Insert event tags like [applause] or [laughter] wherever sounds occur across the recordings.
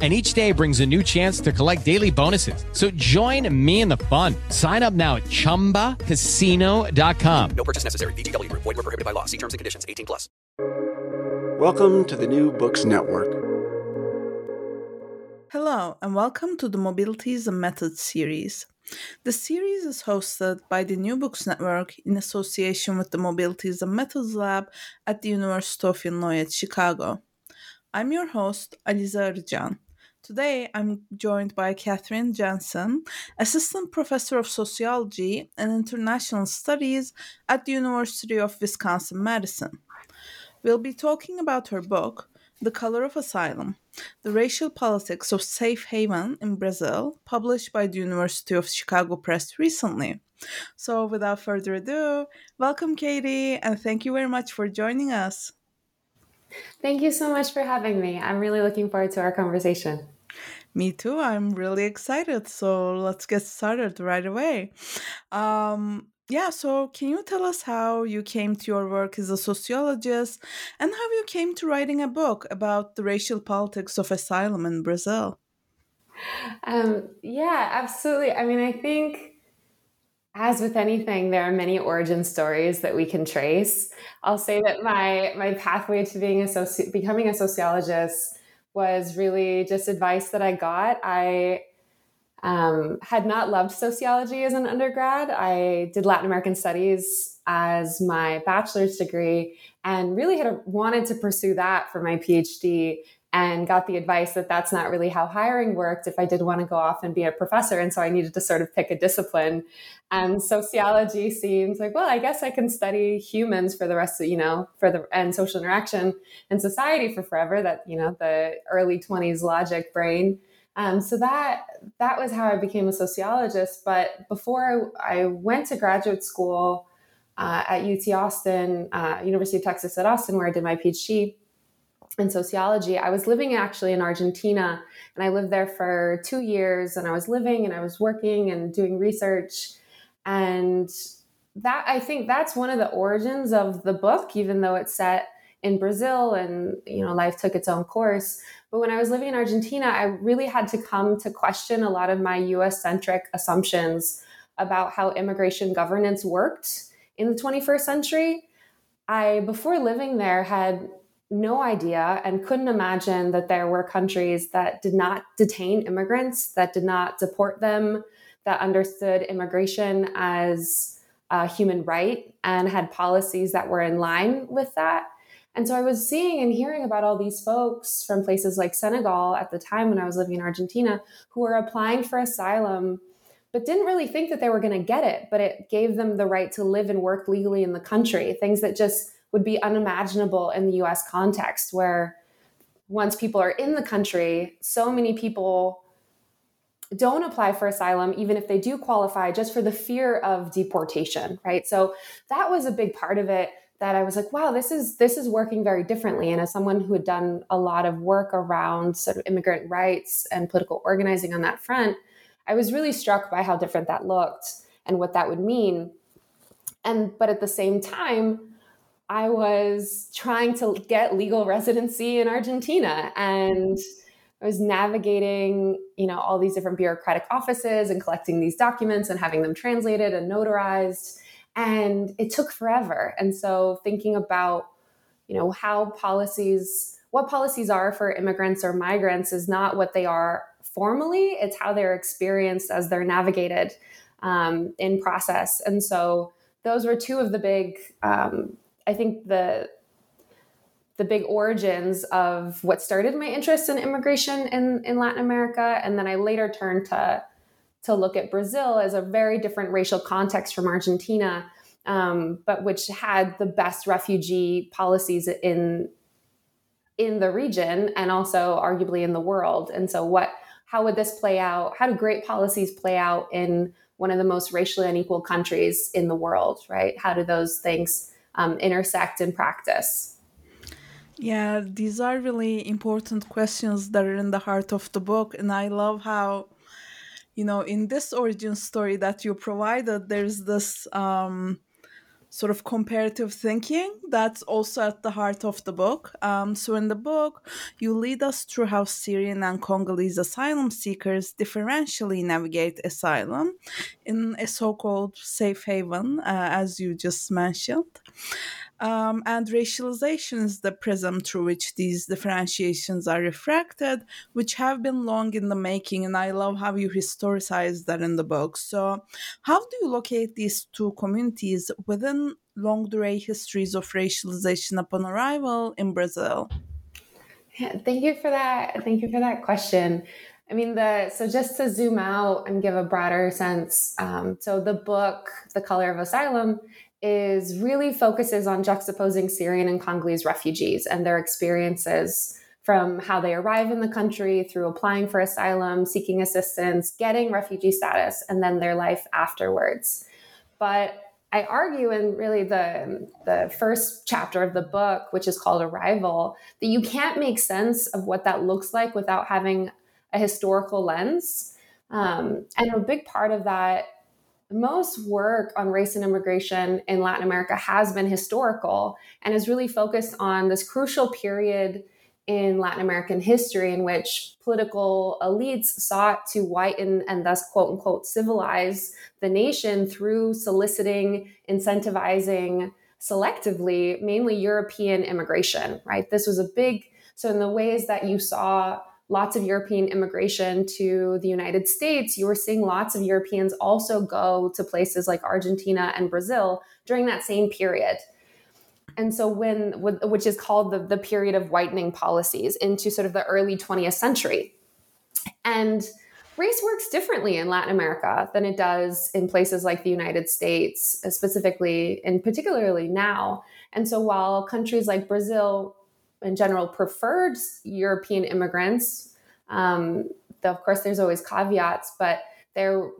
and each day brings a new chance to collect daily bonuses. So join me in the fun. Sign up now at ChumbaCasino.com. No purchase necessary. VGW. Void were prohibited by law. See terms and conditions. 18 plus. Welcome to the New Books Network. Hello, and welcome to the Mobilities and Methods series. The series is hosted by the New Books Network in association with the Mobilities and Methods Lab at the University of Illinois at Chicago. I'm your host, Aliza Arjan. Today, I'm joined by Katherine Jensen, Assistant Professor of Sociology and International Studies at the University of Wisconsin Madison. We'll be talking about her book, The Color of Asylum The Racial Politics of Safe Haven in Brazil, published by the University of Chicago Press recently. So, without further ado, welcome, Katie, and thank you very much for joining us. Thank you so much for having me. I'm really looking forward to our conversation. Me too. I'm really excited. So let's get started right away. Um, yeah, so can you tell us how you came to your work as a sociologist and how you came to writing a book about the racial politics of asylum in Brazil? Um, yeah, absolutely. I mean, I think as with anything, there are many origin stories that we can trace. I'll say that my my pathway to being a soci- becoming a sociologist was really just advice that I got. I um, had not loved sociology as an undergrad. I did Latin American studies as my bachelor's degree and really had wanted to pursue that for my PhD and got the advice that that's not really how hiring worked if I did want to go off and be a professor. And so I needed to sort of pick a discipline. And sociology seems like, well, I guess I can study humans for the rest of, you know, for the, and social interaction and society for forever. That, you know, the early 20s logic brain. Um, so that that was how I became a sociologist. But before I, went to graduate school uh, at UT Austin, uh, University of Texas at Austin, where I did my PhD, in sociology. I was living actually in Argentina and I lived there for two years and I was living and I was working and doing research. And that I think that's one of the origins of the book, even though it's set in Brazil and you know life took its own course. But when I was living in Argentina, I really had to come to question a lot of my US centric assumptions about how immigration governance worked in the 21st century. I, before living there, had no idea and couldn't imagine that there were countries that did not detain immigrants, that did not deport them, that understood immigration as a human right and had policies that were in line with that. And so I was seeing and hearing about all these folks from places like Senegal at the time when I was living in Argentina who were applying for asylum but didn't really think that they were going to get it, but it gave them the right to live and work legally in the country, things that just would be unimaginable in the US context, where once people are in the country, so many people don't apply for asylum, even if they do qualify, just for the fear of deportation, right? So that was a big part of it that I was like, wow, this is this is working very differently. And as someone who had done a lot of work around sort of immigrant rights and political organizing on that front, I was really struck by how different that looked and what that would mean. And but at the same time, I was trying to get legal residency in Argentina and I was navigating, you know, all these different bureaucratic offices and collecting these documents and having them translated and notarized. And it took forever. And so thinking about, you know, how policies, what policies are for immigrants or migrants is not what they are formally, it's how they're experienced as they're navigated um, in process. And so those were two of the big, um, I think the the big origins of what started my interest in immigration in, in Latin America. And then I later turned to, to look at Brazil as a very different racial context from Argentina, um, but which had the best refugee policies in, in the region and also arguably in the world. And so what how would this play out? How do great policies play out in one of the most racially unequal countries in the world, right? How do those things um, intersect in practice? Yeah, these are really important questions that are in the heart of the book. And I love how, you know, in this origin story that you provided, there's this um, sort of comparative thinking that's also at the heart of the book. Um, so, in the book, you lead us through how Syrian and Congolese asylum seekers differentially navigate asylum in a so called safe haven, uh, as you just mentioned. Um, and racialization is the prism through which these differentiations are refracted, which have been long in the making. And I love how you historicize that in the book. So, how do you locate these two communities within longue durée histories of racialization upon arrival in Brazil? Yeah, thank you for that. Thank you for that question. I mean, the so just to zoom out and give a broader sense. Um, so the book, The Color of Asylum, is really focuses on juxtaposing Syrian and Congolese refugees and their experiences from how they arrive in the country through applying for asylum, seeking assistance, getting refugee status, and then their life afterwards. But I argue in really the, the first chapter of the book, which is called Arrival, that you can't make sense of what that looks like without having a historical lens. Um, and a big part of that most work on race and immigration in Latin America has been historical and is really focused on this crucial period in Latin American history in which political elites sought to whiten and thus, quote unquote, civilize the nation through soliciting, incentivizing selectively, mainly European immigration, right? This was a big, so in the ways that you saw lots of European immigration to the United States, you were seeing lots of Europeans also go to places like Argentina and Brazil during that same period. And so, when, which is called the, the period of whitening policies into sort of the early 20th century. And race works differently in Latin America than it does in places like the United States, specifically and particularly now. And so, while countries like Brazil in general preferred European immigrants. Um, of course, there's always caveats, but there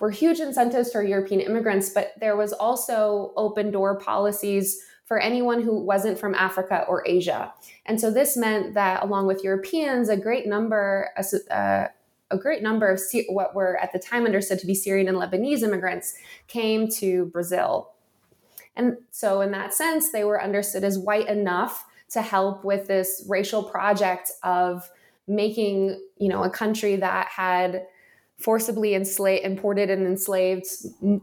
were huge incentives for European immigrants, but there was also open door policies for anyone who wasn't from Africa or Asia. And so this meant that along with Europeans, a great number, uh, a great number of what were at the time understood to be Syrian and Lebanese immigrants came to Brazil. And so in that sense, they were understood as white enough to help with this racial project of making you know a country that had forcibly enslaved imported and enslaved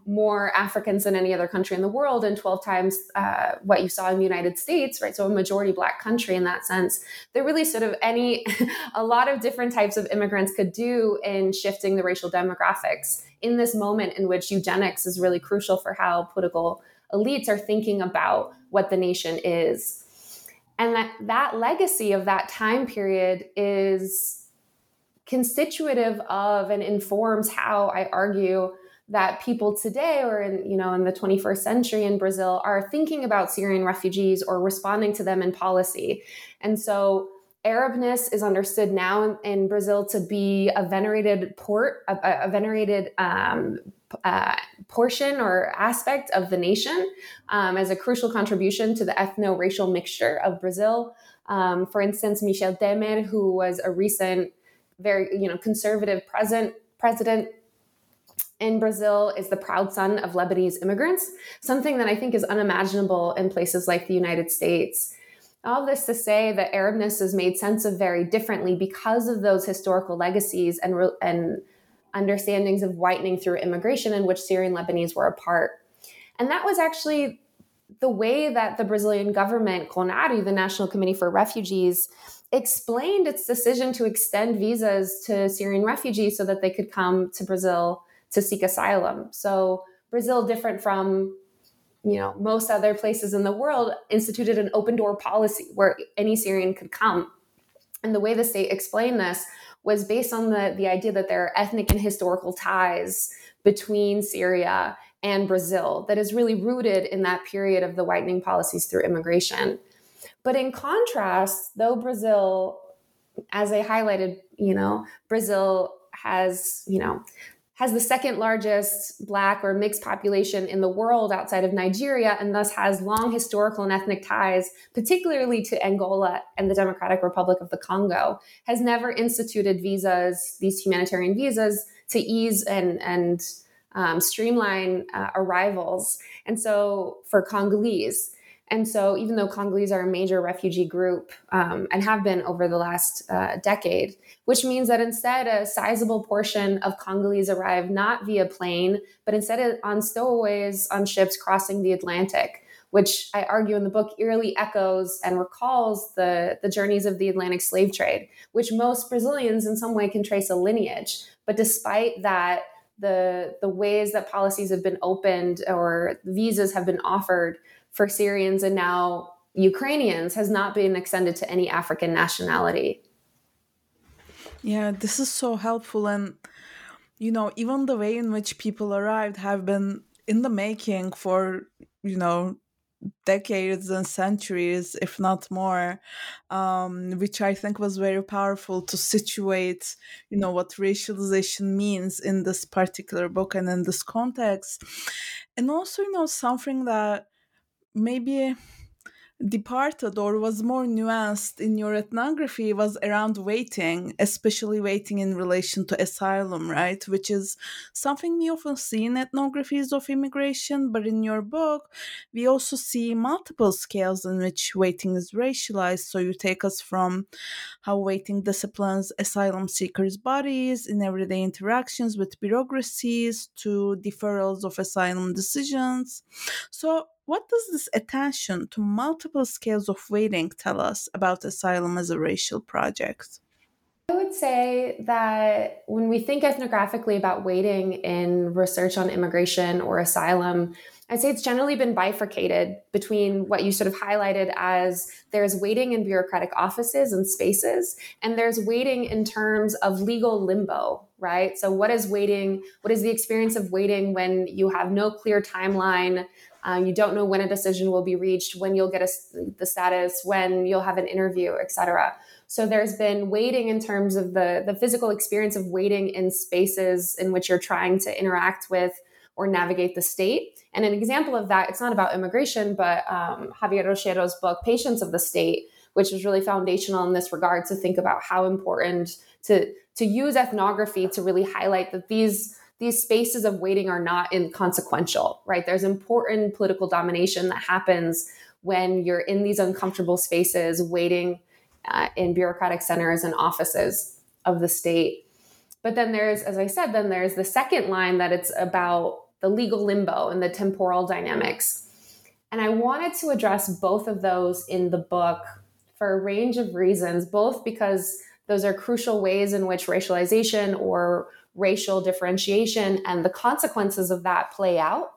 more africans than any other country in the world and 12 times uh, what you saw in the united states right? So a majority black country in that sense. There really sort of any [laughs] a lot of different types of immigrants could do in shifting the racial demographics. In this moment in which eugenics is really crucial for how political elites are thinking about what the nation is and that that legacy of that time period is constitutive of and informs how i argue that people today or in you know in the 21st century in brazil are thinking about syrian refugees or responding to them in policy. And so arabness is understood now in, in brazil to be a venerated port a, a venerated um, uh, portion or aspect of the nation um, as a crucial contribution to the ethno racial mixture of Brazil. Um, for instance, Michel Temer, who was a recent, very you know conservative president, president in Brazil is the proud son of Lebanese immigrants, something that I think is unimaginable in places like the United States. All this to say that Arabness is made sense of very differently because of those historical legacies and, and understandings of whitening through immigration in which Syrian Lebanese were a part. And that was actually the way that the Brazilian government, CONARE, the National Committee for Refugees, explained its decision to extend visas to Syrian refugees so that they could come to Brazil to seek asylum. So Brazil, different from you know most other places in the world, instituted an open door policy where any Syrian could come. And the way the state explained this was based on the, the idea that there are ethnic and historical ties between Syria and Brazil that is really rooted in that period of the whitening policies through immigration. But in contrast, though Brazil, as I highlighted, you know, Brazil has, you know, has the second largest black or mixed population in the world outside of Nigeria and thus has long historical and ethnic ties, particularly to Angola and the Democratic Republic of the Congo, has never instituted visas, these humanitarian visas, to ease and, and um, streamline uh, arrivals. And so for Congolese, and so, even though Congolese are a major refugee group um, and have been over the last uh, decade, which means that instead a sizable portion of Congolese arrive not via plane, but instead on stowaways on ships crossing the Atlantic, which I argue in the book eerily echoes and recalls the, the journeys of the Atlantic slave trade, which most Brazilians in some way can trace a lineage. But despite that, the, the ways that policies have been opened or visas have been offered for Syrians and now Ukrainians has not been extended to any African nationality. Yeah, this is so helpful. And, you know, even the way in which people arrived have been in the making for, you know, decades and centuries, if not more, um, which I think was very powerful to situate, you know, what racialization means in this particular book and in this context. And also, you know, something that maybe departed or was more nuanced in your ethnography was around waiting, especially waiting in relation to asylum, right? Which is something we often see in ethnographies of immigration, but in your book, we also see multiple scales in which waiting is racialized. So you take us from how waiting disciplines asylum seekers' bodies in everyday interactions with bureaucracies to deferrals of asylum decisions. So what does this attention to multiple scales of waiting tell us about asylum as a racial project? I would say that when we think ethnographically about waiting in research on immigration or asylum, I'd say it's generally been bifurcated between what you sort of highlighted as there's waiting in bureaucratic offices and spaces, and there's waiting in terms of legal limbo, right? So, what is waiting? What is the experience of waiting when you have no clear timeline uh, you don't know when a decision will be reached, when you'll get a, the status, when you'll have an interview, etc. So there's been waiting in terms of the the physical experience of waiting in spaces in which you're trying to interact with or navigate the state. And an example of that, it's not about immigration, but um, Javier Auyero's book, Patients of the State, which is really foundational in this regard to think about how important to to use ethnography to really highlight that these these spaces of waiting are not inconsequential, right? There's important political domination that happens when you're in these uncomfortable spaces waiting uh, in bureaucratic centers and offices of the state. But then there's, as I said, then there's the second line that it's about the legal limbo and the temporal dynamics. And I wanted to address both of those in the book for a range of reasons, both because those are crucial ways in which racialization or racial differentiation and the consequences of that play out.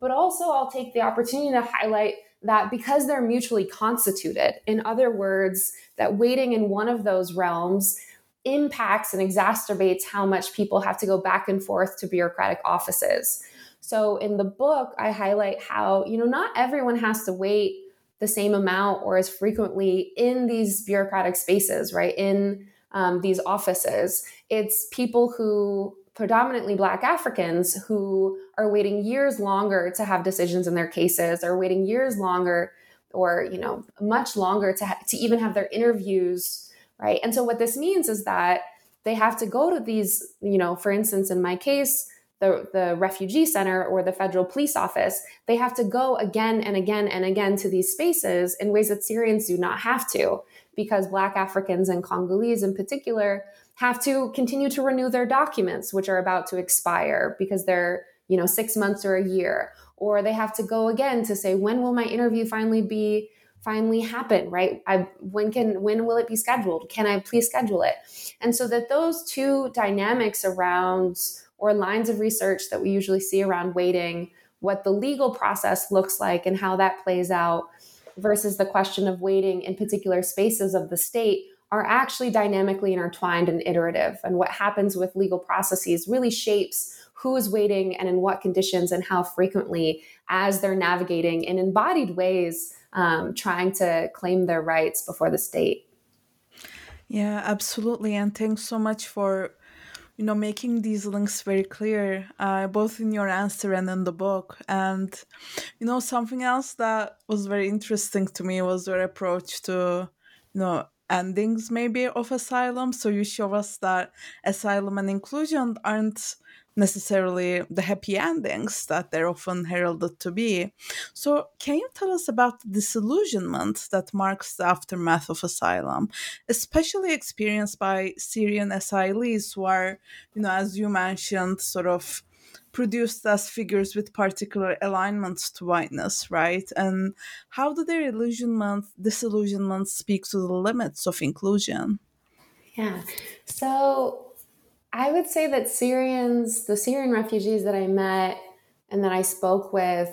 But also, I'll take the opportunity to highlight that because they're mutually constituted, in other words, that waiting in one of those realms impacts and exacerbates how much people have to go back and forth to bureaucratic offices. So in the book, I highlight how, you know, not everyone has to wait the same amount or as frequently in these bureaucratic spaces, right? In um, these offices. It's people who predominantly black africans who are waiting years longer to have decisions in their cases or waiting years longer or you know much longer to, ha- to even have their interviews right and so what this means is that they have to go to these you know for instance in my case the, the refugee center or the federal police office, they have to go again and again and again to these spaces in ways that Syrians do not have to, because Black Africans and Congolese in particular have to continue to renew their documents, which are about to expire because they're, you know, six months or a year. Or they have to go again to say, when will my interview finally be finally happen right? I when can when will it be scheduled? Can i please schedule it? And so that those two dynamics around or lines of research that we usually see around waiting, what the legal process looks like and how that plays out versus the question of waiting in particular spaces of the state are actually dynamically intertwined and iterative. And what happens with legal processes really shapes who is waiting and in what conditions and how frequently as they're navigating in embodied ways, um, trying to claim their rights before the state. Yeah, absolutely. And thanks so much for you know making these links very clear uh, both in your answer and in the book. And you know something else that was very interesting to me was your approach to you know endings maybe of asylum. So you show us that asylum and inclusion aren't necessarily the happy endings that they're often heralded to be. So, can you tell us about the disillusionment that marks the aftermath of asylum, especially experienced by Syrian asylees who are, you know, as you mentioned, sort of produced as figures with particular alignments to whiteness, right? And how do their illusionment, disillusionment speak to the limits of inclusion? Yeah. So I would say that Syrians, the Syrian refugees that I met and that I spoke with,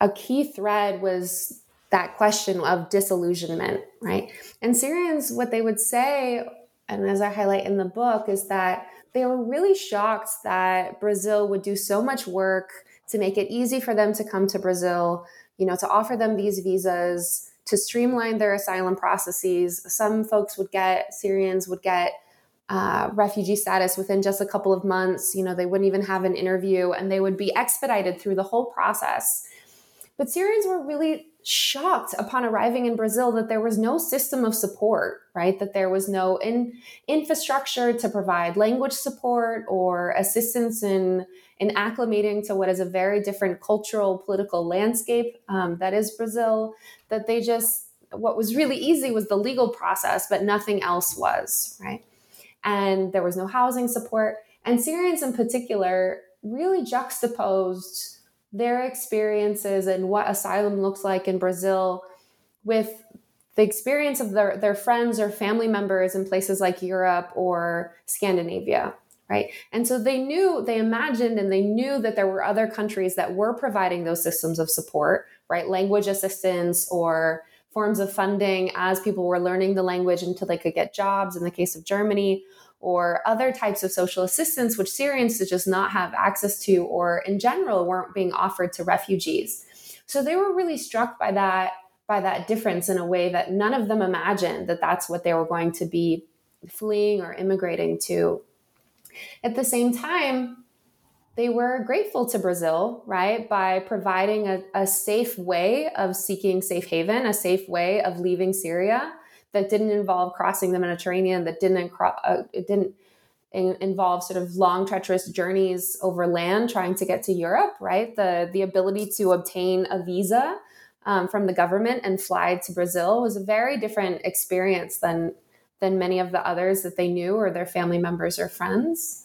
a key thread was that question of disillusionment, right? And Syrians, what they would say, and as I highlight in the book, is that they were really shocked that Brazil would do so much work to make it easy for them to come to Brazil, you know, to offer them these visas, to streamline their asylum processes. Some folks would get, Syrians would get uh, refugee status within just a couple of months. You know, they wouldn't even have an interview and they would be expedited through the whole process. But Syrians were really shocked upon arriving in Brazil that there was no system of support, right? That there was no in, infrastructure to provide language support or assistance in, in acclimating to what is a very different cultural, political landscape um, that is Brazil. That they just, what was really easy was the legal process, but nothing else was, right? And there was no housing support. And Syrians in particular really juxtaposed their experiences and what asylum looks like in Brazil with the experience of their, their friends or family members in places like Europe or Scandinavia, right? And so they knew, they imagined, and they knew that there were other countries that were providing those systems of support, right? Language assistance or forms of funding as people were learning the language until they could get jobs in the case of Germany, or other types of social assistance, which Syrians did just not have access to, or in general weren't being offered to refugees. So they were really struck by that by that difference in a way that none of them imagined that that's what they were going to be fleeing or immigrating to. At the same time, they were grateful to Brazil, right, by providing a, a, safe way of seeking safe haven, a safe way of leaving Syria that didn't involve crossing the Mediterranean, that didn't uh, it didn't in, involve sort of long, treacherous journeys over land trying to get to Europe, right? The the ability to obtain a visa um, from the government and fly to Brazil was a very different experience than than many of the others that they knew or their family members or friends.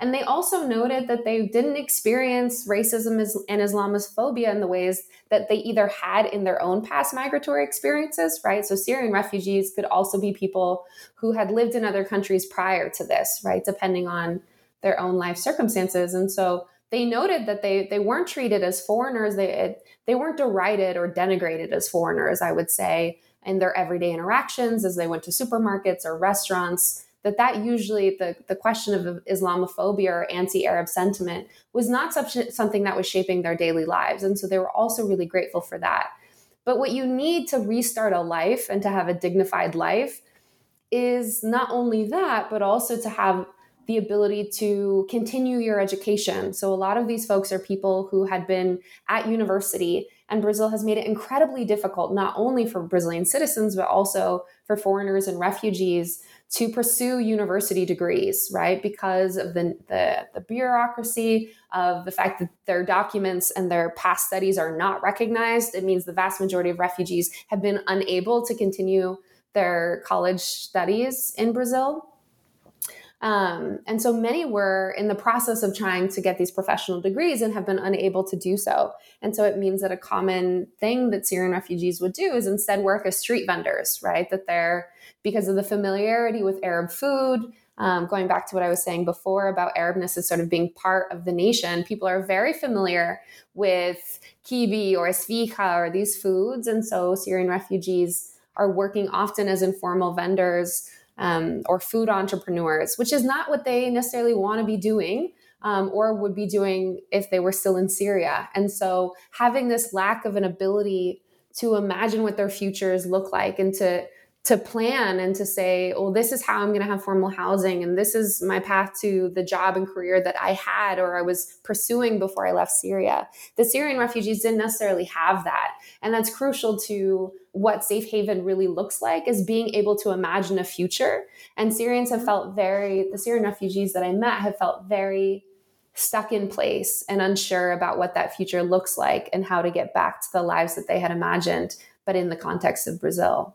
And they also noted that they didn't experience racism and Islamophobia in the ways that they either had in their own past migratory experiences, right? So Syrian refugees could also be people who had lived in other countries prior to this, right? Depending on their own life circumstances. And so they noted that they they weren't treated as foreigners. They they weren't derided or denigrated as foreigners, I would say, in their everyday interactions as they went to supermarkets or restaurants that that usually the, the question of Islamophobia or anti-Arab sentiment was not such, something that was shaping their daily lives. And so they were also really grateful for that. But what you need to restart a life and to have a dignified life is not only that, but also to have the ability to continue your education. So a lot of these folks are people who had been at university And Brazil has made it incredibly difficult, not only for Brazilian citizens, but also for foreigners and refugees to pursue university degrees, right? Because of the, the, the, bureaucracy, of the fact that their documents and their past studies are not recognized. It means the vast majority of refugees have been unable to continue their college studies in Brazil. Um, and so many were in the process of trying to get these professional degrees and have been unable to do so. And so it means that a common thing that Syrian refugees would do is instead work as street vendors, right? That they're, because of the familiarity with Arab food, um, going back to what I was saying before about Arabness as sort of being part of the nation, people are very familiar with kibi or esfija or these foods. And so Syrian refugees are working often as informal vendors um, or food entrepreneurs, which is not what they necessarily want to be doing. Um, or would be doing if they were still in Syria. And so having this lack of an ability to imagine what their futures look like and to to plan and to say, oh, this is how I'm going to have formal housing, and this is my path to the job and career that I had or I was pursuing before I left Syria. The Syrian refugees didn't necessarily have that. And that's crucial to what safe haven really looks like is being able to imagine a future. And Syrians have mm-hmm. felt very, the Syrian refugees that I met have felt very stuck in place and unsure about what that future looks like and how to get back to the lives that they had imagined, but in the context of Brazil.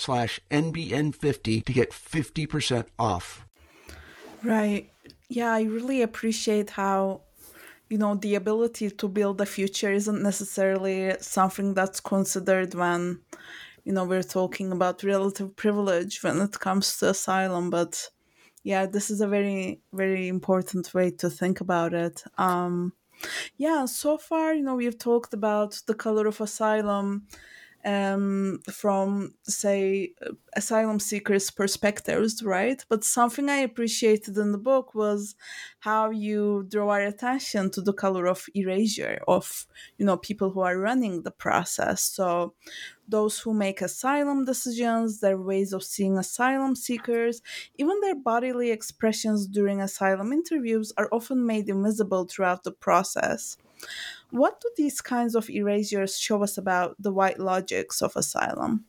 slash NBN50 to get 50% off. Right. Yeah, I really appreciate how, you know, the ability to build a future isn't necessarily something that's considered when, you know, we're talking about relative privilege when it comes to asylum. But yeah, this is a very, very important way to think about it. Um, yeah, so far, you know, we've talked about the color of asylum um, from, say, asylum seekers' perspectives, right? But something I appreciated in the book was how you draw our attention to the color of erasure of, you know, people who are running the process. So those who make asylum decisions, their ways of seeing asylum seekers, even their bodily expressions during asylum interviews are often made invisible throughout the process. What do these kinds of erasures show us about the white logics of asylum?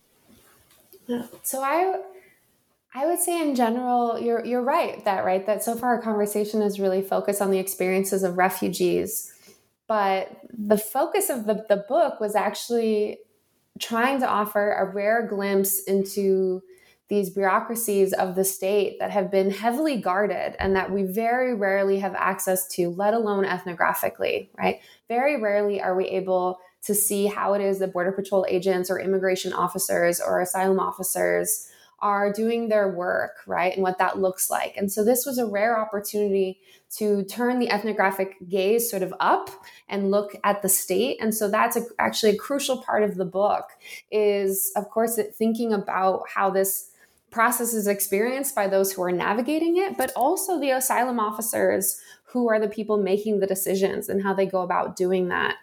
So I I would say in general, you're you're right that right that so far our conversation is really focused on the experiences of refugees, but the focus of the, the book was actually trying to offer a rare glimpse into these bureaucracies of the state that have been heavily guarded and that we very rarely have access to, let alone ethnographically, right? Very rarely are we able to see how it is that Border Patrol agents or immigration officers or asylum officers are doing their work, right? And what that looks like. And so this was a rare opportunity to turn the ethnographic gaze sort of up and look at the state. And so that's a, actually a crucial part of the book is, of course, thinking about how this process is experienced by those who are navigating it, but also the asylum officers who are the people making the decisions and how they go about doing that.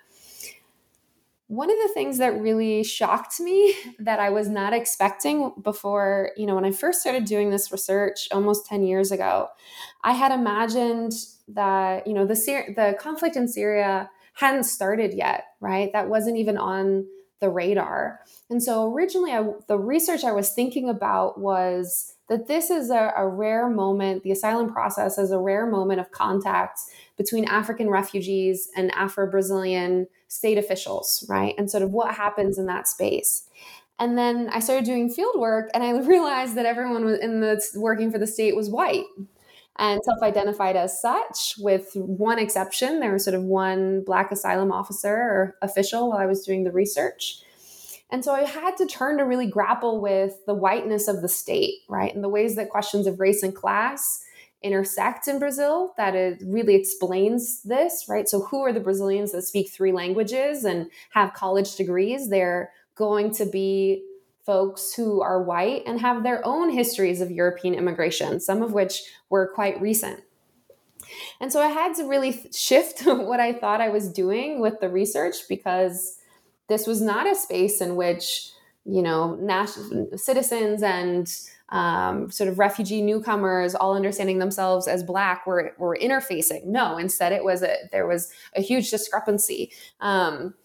One of the things that really shocked me [laughs] that I was not expecting before, you know, when I first started doing this research almost 10 years ago, I had imagined that, you know, the the conflict in Syria hadn't started yet, right? That wasn't even on the radar. And so originally, I, the research I was thinking about was that this is a, a rare moment, the asylum process is a rare moment of contact between African refugees and Afro Brazilian state officials, right? And sort of what happens in that space. And then I started doing field work and I [laughs] realized that everyone in the working for the state was white and self-identified as such with one exception. There was sort of one black asylum officer or official while I was doing the research. And so I had to turn to really grapple with the whiteness of the state, right? And the ways that questions of race and class intersect in Brazil that it really explains this, right? So who are the Brazilians that speak three languages and have college degrees? They're going to be folks who are white and have their own histories of European immigration, some of which were quite recent. And so I had to really shift [laughs] what I thought I was doing with the research because this was not a space in which, you know, national citizens and um, sort of refugee newcomers all understanding themselves as black were, were interfacing. No, instead it was a, there was a huge discrepancy. Um,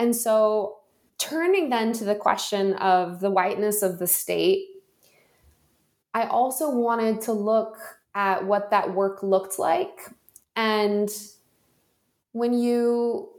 and so turning then to the question of the whiteness of the state, I also wanted to look at what that work looked like. And when you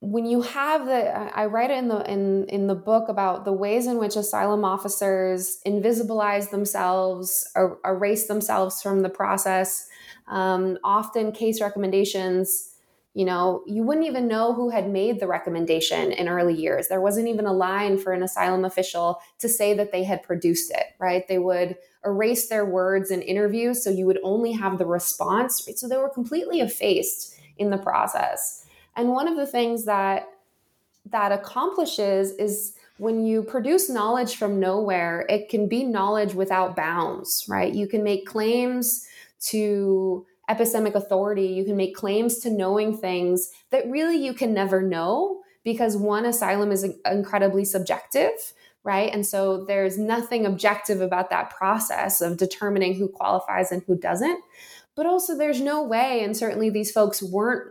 when you have the i write it in the in in the book about the ways in which asylum officers invisibilize themselves or erase themselves from the process um, often case recommendations you know, you wouldn't even know who had made the recommendation in early years. There wasn't even a line for an asylum official to say that they had produced it, right? They would erase their words in interviews, so you would only have the response. Right? So they were completely effaced in the process. And one of the things that that accomplishes is when you produce knowledge from nowhere, it can be knowledge without bounds, right? You can make claims to epistemic authority, you can make claims to knowing things that really you can never know because one asylum is incredibly subjective, right? And so there's nothing objective about that process of determining who qualifies and who doesn't. But also, there's no way, and certainly these folks weren't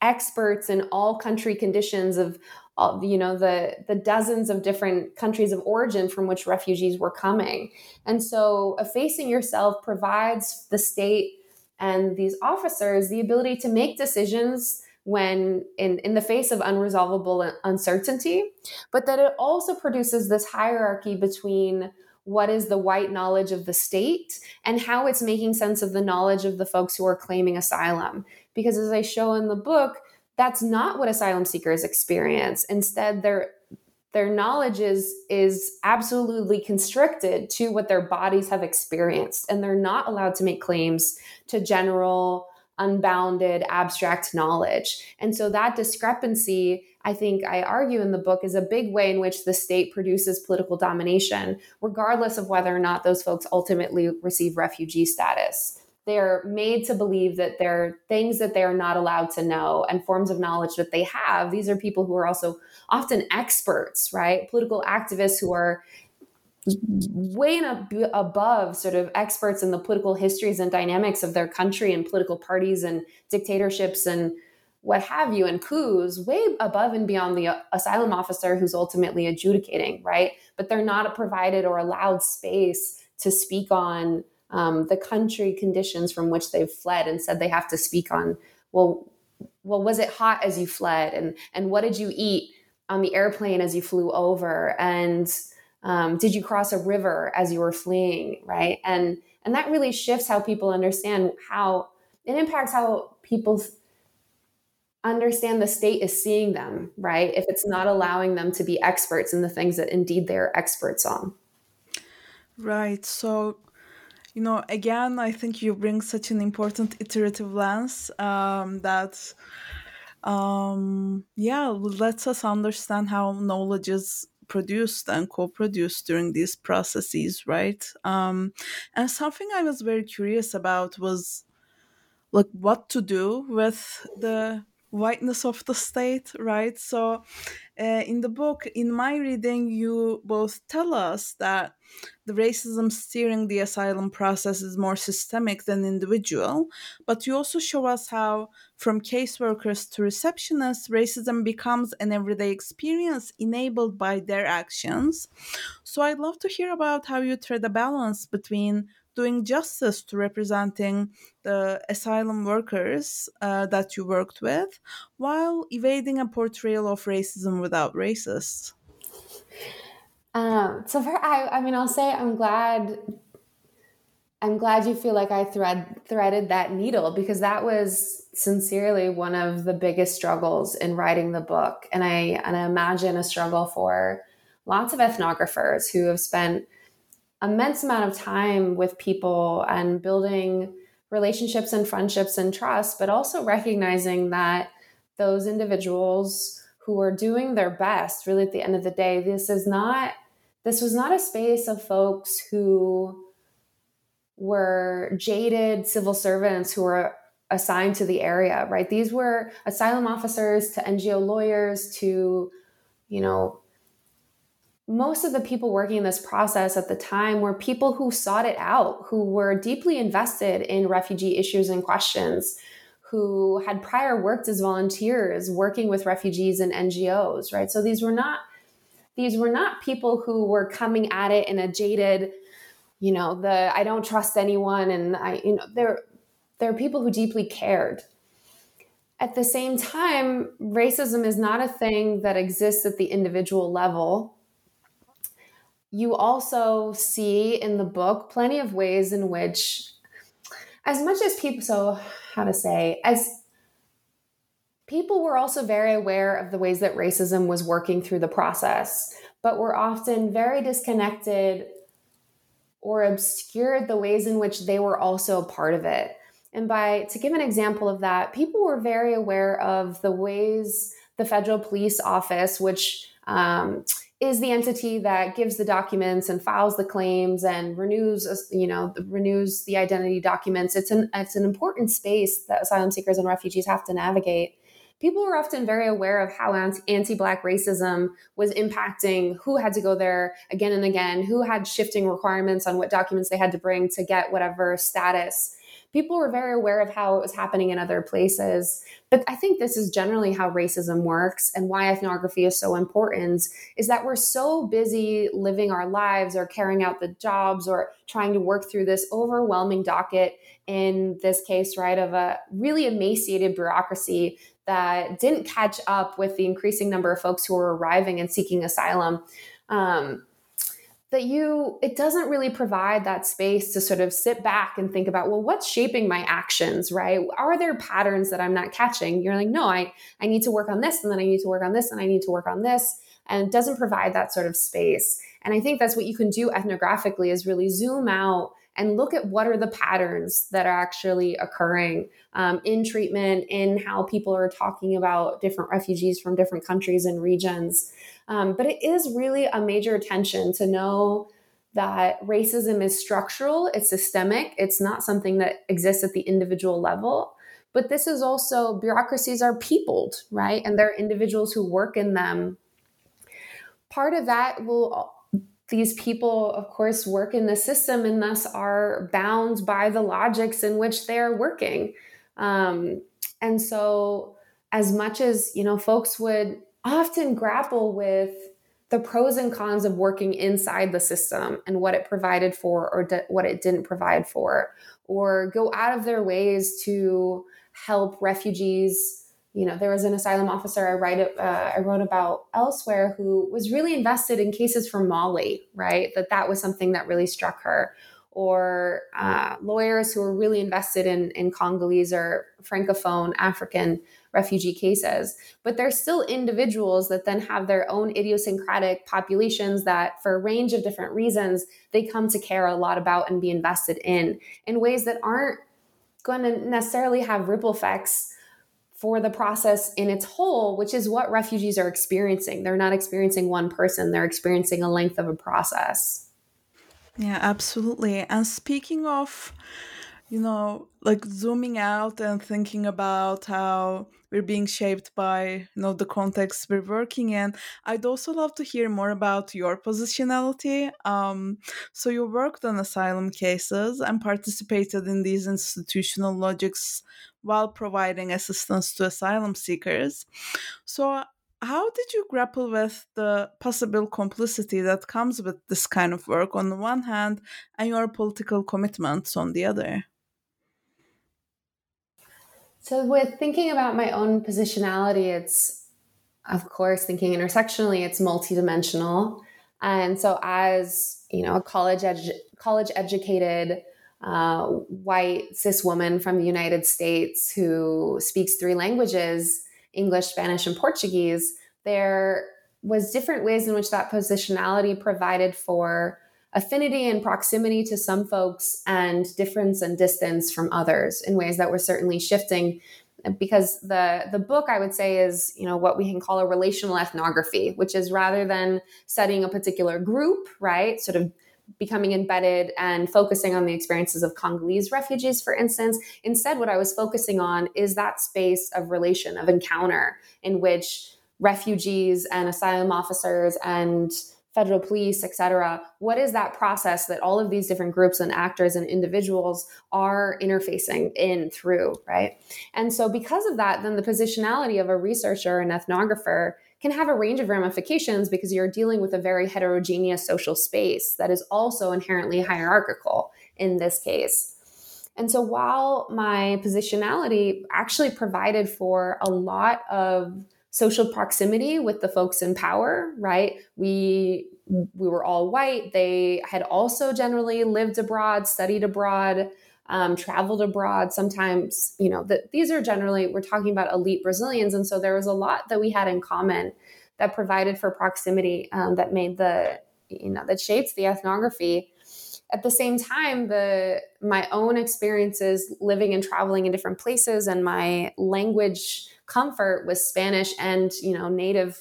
experts in all country conditions of all, you know the the dozens of different countries of origin from which refugees were coming and so effacing yourself provides the state and these officers the ability to make decisions when in, in the face of unresolvable uncertainty, but that it also produces this hierarchy between what is the white knowledge of the state and how it's making sense of the knowledge of the folks who are claiming asylum. Because as I show in the book, that's not what asylum seekers experience. Instead, they're their knowledge is is absolutely constricted to what their bodies have experienced and they're not allowed to make claims to general unbounded abstract knowledge. And so that discrepancy i think i argue in the book is a big way in which the state produces political domination regardless of whether or not those folks ultimately receive refugee status they're made to believe that there are things that they are not allowed to know and forms of knowledge that they have. These are people who are also often experts, right? Political activists who are way above sort of experts in the political histories and dynamics of their country and political parties and dictatorships and what have you and coups way above and beyond the uh, asylum officer who's ultimately adjudicating right but they're not provided or allowed space to speak on um, the country conditions from which they've fled and said they have to speak on well well was it hot as you fled? And and what did you eat on the airplane as you flew over? And um, did you cross a river as you were fleeing right? And and that really shifts how people understand how it impacts how people understand the state is seeing them right? If it's not allowing them to be experts in the things that indeed they're experts on. Right. So you know, again, I think you bring such an important iterative lens um, that, um, yeah, lets us understand how knowledge is produced and co-produced during these processes, right? Um, and something I was very curious about was like what to do with the whiteness of the state, right? So, uh, in the book, in my reading, you both tell us that the racism steering the asylum process is more systemic than individual, but you also show us how, from caseworkers to receptionists, racism becomes an everyday experience enabled by their actions. So, I'd love to hear about how you tread a balance between doing justice to representing the asylum workers uh, that you worked with while evading a portrayal of racism without racists? Um, so for I, I mean, I'll say I'm glad. I'm glad you feel like I thread threaded that needle because that was sincerely one of the biggest struggles in writing the book, and I and I imagine a struggle for lots of ethnographers who have spent immense amount of time with people and building relationships and friendships and trust, but also recognizing that those individuals who are doing their best, really at the end of the day, this is not this was not a space of folks who were jaded civil servants who were assigned to the area, right? These were asylum officers to NGO lawyers to, you know, most of the people working in this process at the time were people who sought it out, who were deeply invested in refugee issues and questions, who had prior worked as volunteers working with refugees and NGOs, right? So these were not these were not people who were coming at it in a jaded, you know, the I don't trust anyone and I you know, they're they're people who deeply cared. At the same time, racism is not a thing that exists at the individual level you also see in the book plenty of ways in which as much as people so how to say as people were also very aware of the ways that racism was working through the process but were often very disconnected or obscured the ways in which they were also a part of it. And by to give an example of that people were very aware of the ways the federal police office which um, is the entity that gives the documents and files the claims and renews uh, you know renews the identity documents. It's an it's an important space that asylum seekers and refugees have to navigate. People were often very aware of how anti-black racism was impacting who had to go there again and again who had shifting requirements on what documents they had to bring to get whatever status people were very aware of how it was happening in other places. But I think this is generally how racism works and why ethnography is so important is that we're so busy living our lives or carrying out the jobs or trying to work through this overwhelming docket in this case, right, of a really emaciated bureaucracy that didn't catch up with the increasing number of folks who were arriving and seeking asylum. Um, that you it doesn't really provide that space to sort of sit back and think about well what's shaping my actions right? Are there patterns that i'm not catching? You're like no i i need to work on this and then i need to work on this and i need to work on this and it doesn't provide that sort of space. And i think that's what you can do ethnographically is really zoom out and look at what are the patterns that are actually occurring um, in treatment in how people are talking about different refugees from different countries and regions um, but it is really a major attention to know that racism is structural, it's systemic, it's not something that exists at the individual level. But this is also bureaucracies are peopled, right? And there are individuals who work in them. Part of that will these people, of course, work in the system and thus are bound by the logics in which they are working. Um, and so, as much as you know, folks would often grapple with the pros and cons of working inside the system and what it provided for or de- what it didn't provide for, or go out of their ways to help refugees. You know, there was an asylum officer I write uh, I wrote about elsewhere who was really invested in cases from Mali, right? That that was something that really struck her. Or uh, lawyers who were really invested in in Congolese or francophone African refugee cases. But there's still individuals that then have their own idiosyncratic populations that, for a range of different reasons, they come to care a lot about and be invested in in ways that aren't going to necessarily have ripple effects for the process in its whole, which is what refugees are experiencing. They're not experiencing one person, they're experiencing a length of a process. Yeah, absolutely. And speaking of you know, like zooming out and thinking about how we're being shaped by, you know, the context we're working in. I'd also love to hear more about your positionality. Um, so you worked on asylum cases and participated in these institutional logics while providing assistance to asylum seekers. So how did you grapple with the possible complicity that comes with this kind of work on the one hand and your political commitments on the other? So, with thinking about my own positionality, it's of course thinking intersectionally, it's multidimensional. And so, as you know, a college edu- college educated uh, white cis woman from the United States who speaks three languages English, Spanish, and Portuguese there was different ways in which that positionality provided for affinity and proximity to some folks and difference and distance from others in ways that were certainly shifting because the the book I would say is you know what we can call a relational ethnography which is rather than studying a particular group right sort of becoming embedded and focusing on the experiences of Congolese refugees, for instance. Instead, what I was focusing on is that space of relation, of encounter, in which refugees and asylum officers and federal police, et cetera, what is that process that all of these different groups and actors and individuals are interfacing in through, right? And so, because of that, then the positionality of a researcher and ethnographer can have a range of ramifications because you're dealing with a very heterogeneous social space that is also inherently hierarchical in this case. And so while my positionality actually provided for a lot of social proximity with the folks in power, right? We we were all white. They had also generally lived abroad, studied abroad, um, traveled abroad. Sometimes, you know, that these are generally, we're talking about elite Brazilians. And so there was a lot that we had in common that provided for proximity um, that made the, you know, that shapes the ethnography. At the same time, the my own experiences living and traveling in different places and my language comfort with Spanish and, you know, native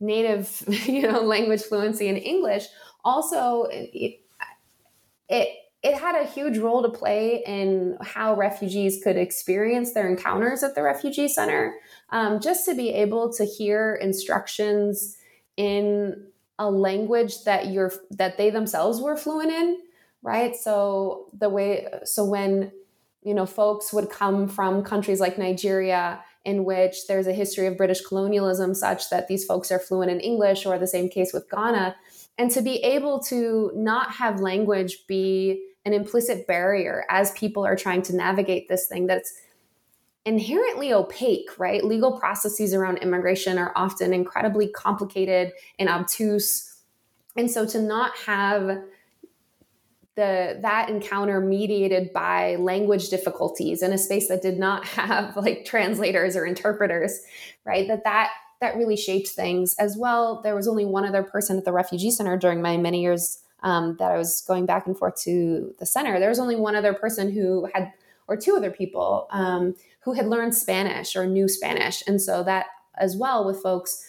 native, [laughs] you know, language fluency in English also it, it it had a huge role to play in how refugees could experience their encounters at the refugee center. Um, just to be able to hear instructions in a language that you're that they themselves were fluent in, right? So the way so when you know folks would come from countries like Nigeria in which there's a history of British colonialism such that these folks are fluent in English or the same case with Ghana and to be able to not have language be an implicit barrier as people are trying to navigate this thing that's inherently opaque, right? Legal processes around immigration are often incredibly complicated and obtuse. And so to not have the that encounter mediated by language difficulties in a space that did not [laughs] have like translators or interpreters, right? That that that really shaped things as well. There was only one other person at the refugee center during my many years um, that I was going back and forth to the center, there was only one other person who had, or two other people um, who had learned Spanish or knew Spanish. And so that as well with folks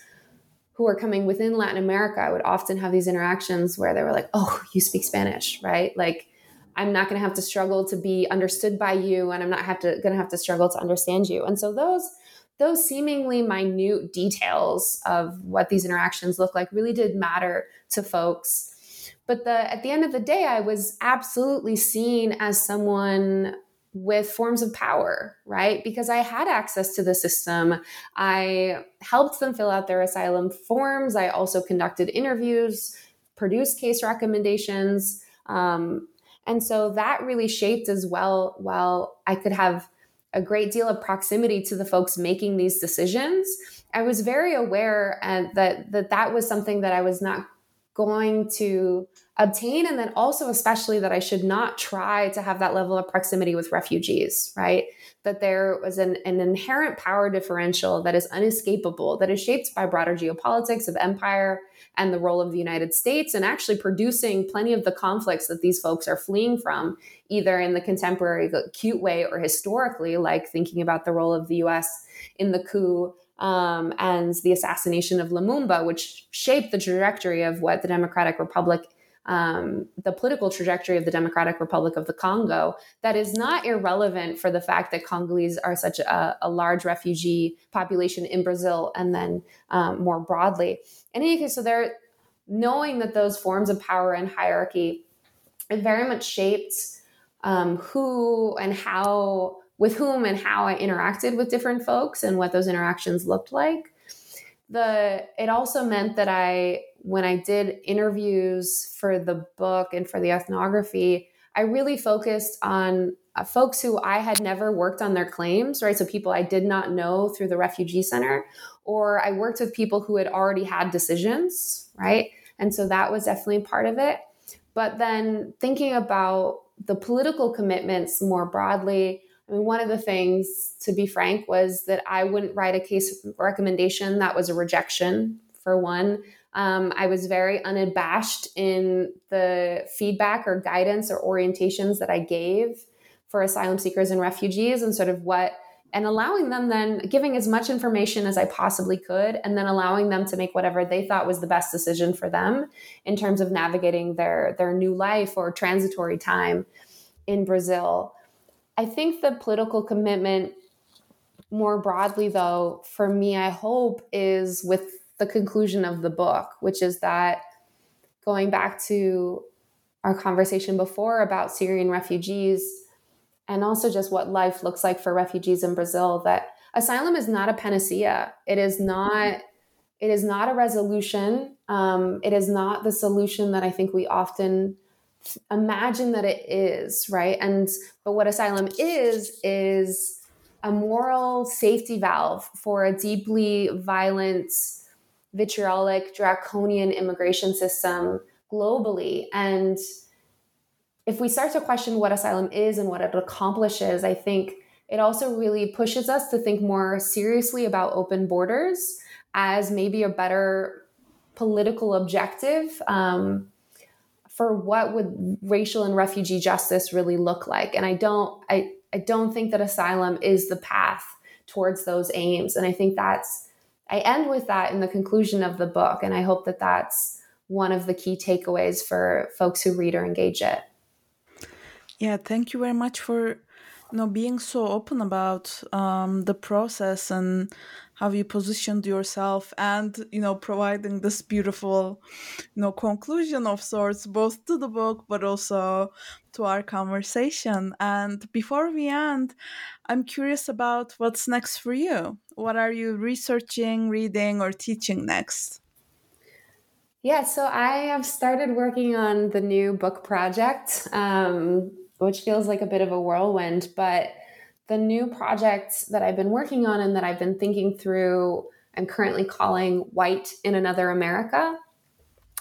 who are coming within Latin America, I would often have these interactions where they were like, oh, you speak Spanish, right? Like, I'm not going to have to struggle to be understood by you, and I'm not to going to have to struggle to understand you. And so those those seemingly minute details of what these interactions look like really did matter to folks but the at the end of the day i was absolutely seen as someone with forms of power right? Because i had access to the system. I helped them fill out their asylum forms. I also conducted interviews produced case recommendations. Um, and so that really shaped as well while i could have a great deal of proximity to the folks making these decisions. I was very aware uh, that that that was something that i was not going to obtain and then also especially that i should not try to have that level of proximity with refugees right? That there was an, an inherent power differential that is unescapable that is shaped by broader geopolitics of empire and the role of the united states and actually producing plenty of the conflicts that these folks are fleeing from either in the contemporary acute way or historically like thinking about the role of the us in the coup um, and the assassination of Lumumba, which shaped the trajectory of what the Democratic Republic, um, the political trajectory of the Democratic Republic of the Congo, that is not irrelevant for the fact that Congolese are such a, a large refugee population in Brazil and then um, more broadly. In any case, so they're knowing that those forms of power and hierarchy very much shaped um, who and how with whom and how I interacted with different folks and what those interactions looked like. The it also meant that I when I did interviews for the book and for the ethnography, I really focused on uh, folks who I had never worked on their claims, right? So people I did not know through the refugee center, or I worked with people who had already had decisions, right? And so that was definitely part of it. But then thinking about the political commitments more broadly, I mean, one of the things, to be frank, was that I wouldn't write a case recommendation that was a rejection, for one. Um, I was very unabashed in the feedback or guidance or orientations that I gave for asylum seekers and refugees and sort of what and allowing them then giving as much information as I possibly could and then allowing them to make whatever they thought was the best decision for them in terms of navigating their their new life or transitory time in Brazil. I think the political commitment more broadly though for me I hope is with the conclusion of the book which is that going back to our conversation before about Syrian refugees and also just what life looks like for refugees in Brazil that asylum is not a panacea. It is not it is not a resolution. Um, it is not the solution that I think we often imagine that it is, right? And but what asylum is is a moral safety valve for a deeply violent, vitriolic, draconian immigration system globally and if we start to question what asylum is and what it accomplishes, I think it also really pushes us to think more seriously about open borders as maybe a better political objective um, for what would racial and refugee justice really look like. And I don't, I, I don't think that asylum is the path towards those aims. And I think that's, I end with that in the conclusion of the book. And I hope that that's one of the key takeaways for folks who read or engage it. Yeah, thank you very much for you know being so open about um, the process and how you positioned yourself and you know providing this beautiful you know conclusion of sorts both to the book but also to our conversation and before we end i'm curious about what's next for you what are you researching reading or teaching next yeah, so I have started working on the new book project. Um, which feels like a bit of a whirlwind. But the new project that I've been working on and that I've been thinking through, I'm currently calling White in Another America.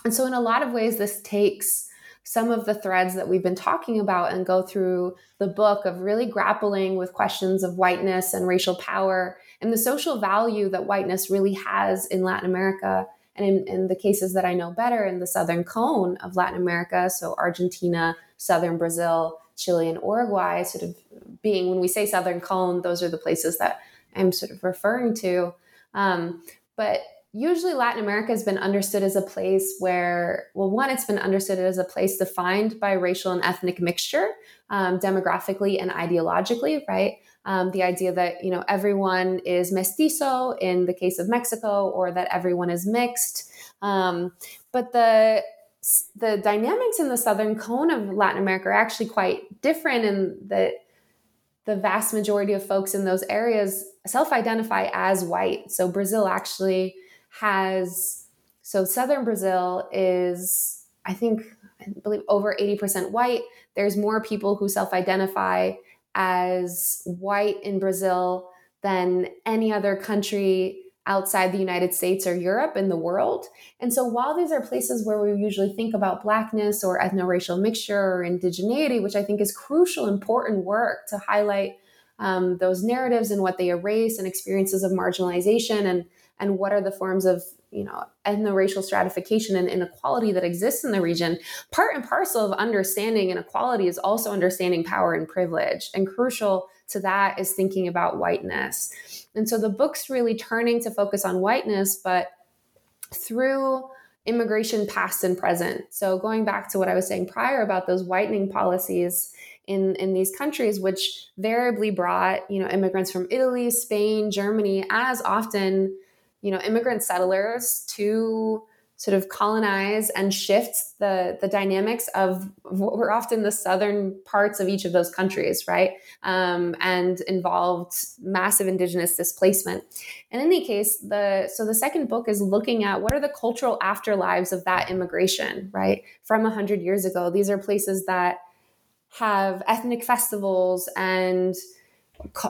And so, in a lot of ways, this takes some of the threads that we've been talking about and go through the book of really grappling with questions of whiteness and racial power and the social value that whiteness really has in Latin America. And in, in the cases that I know better, in the southern cone of Latin America, so Argentina, southern Brazil, Chile and Uruguay, sort of being when we say Southern Cone, those are the places that I'm sort of referring to. Um, but usually Latin America has been understood as a place where, well, one, it's been understood as a place defined by racial and ethnic mixture, um, demographically and ideologically, right? Um, the idea that you know everyone is mestizo in the case of Mexico, or that everyone is mixed. Um, but the the dynamics in the southern cone of Latin America are actually quite different in that the vast majority of folks in those areas self-identify as white. So Brazil actually has so southern Brazil is I think I believe over 80% white. There's more people who self-identify as white in Brazil than any other country outside the United States or Europe in the world. And so while these are places where we usually think about blackness or ethno-racial mixture or indigeneity, which I think is crucial, important work to highlight um, those narratives and what they erase and experiences of marginalization and and what are the forms of you know and the racial stratification and inequality that exists in the region part and parcel of understanding inequality is also understanding power and privilege. And crucial to that is thinking about whiteness. And so the book's really turning to focus on whiteness but through immigration past and present. So going back to what i was saying prior about those whitening policies in, in these countries, which variably brought you know immigrants from Italy, Spain, Germany as often you know immigrant settlers to sort of colonize and shift the the dynamics of what were often the southern parts of each of those countries right? Um, and involved massive indigenous displacement. In any case the so the second book is looking at what are the cultural afterlives of that immigration right? From 100 years ago these are places that have ethnic festivals and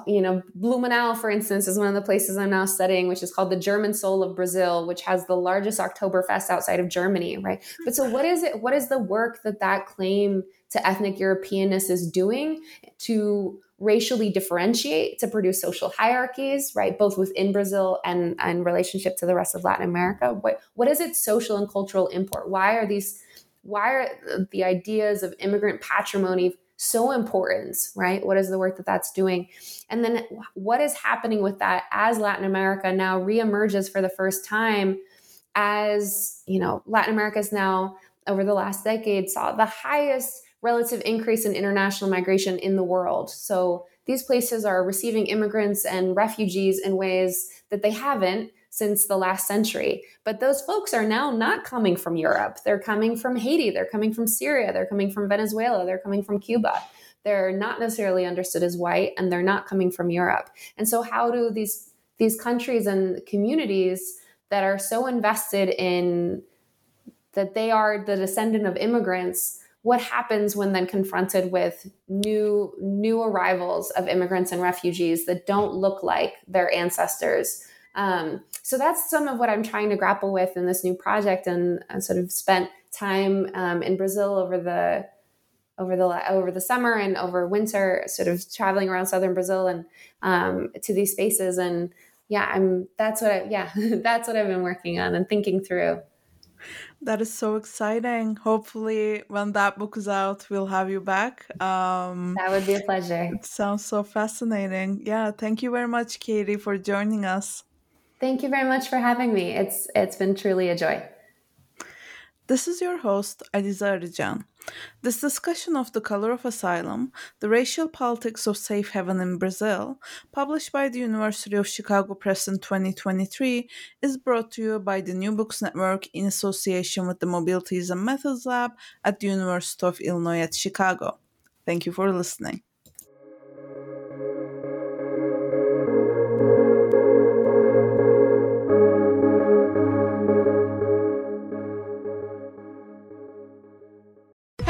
you know, Blumenau, for instance, is one of the places I'm now studying, which is called the German Soul of Brazil, which has the largest Oktoberfest outside of Germany, right? Hmm. But so, what is it? What is the work that that claim to ethnic Europeanness is doing to racially differentiate, to produce social hierarchies, right? Both within Brazil and in relationship to the rest of Latin America. What what is its social and cultural import? Why are these? Why are the ideas of immigrant patrimony? So important, right? What is the work that that's doing? And then what is happening with that as Latin America now reemerges for the first time as, you know, Latin America is now over the last decade saw the highest relative increase in international migration in the world. So these places are receiving immigrants and refugees in ways that they haven't since the last century. But those folks are now not coming from Europe. They're coming from Haiti, they're coming from Syria, they're coming from Venezuela, they're coming from Cuba. They're not necessarily understood as white and they're not coming from Europe. And so how do these these countries and communities that are so invested in that they are the descendant of immigrants what happens when then confronted with new new arrivals of immigrants and refugees that don't look like their ancestors um, so that's some of what I'm trying to grapple with in this new project, and, and sort of spent time um, in Brazil over the over the over the summer and over winter, sort of traveling around southern Brazil and um, to these spaces. And yeah, I'm that's what I, yeah [laughs] that's what I've been working on and thinking through. That is so exciting. Hopefully, when that book is out, we'll have you back. Um, that would be a pleasure. It sounds so fascinating. Yeah, thank you very much, Katie, for joining us. Thank you very much for having me. It's it's been truly a joy. This is your host, Aliza Arijan. This discussion of The Color of Asylum, The Racial Politics of Safe Haven in Brazil, published by the University of Chicago Press in 2023, is brought to you by the New Books Network in association with the Mobilities and Methods Lab at the University of Illinois at Chicago. Thank you for listening.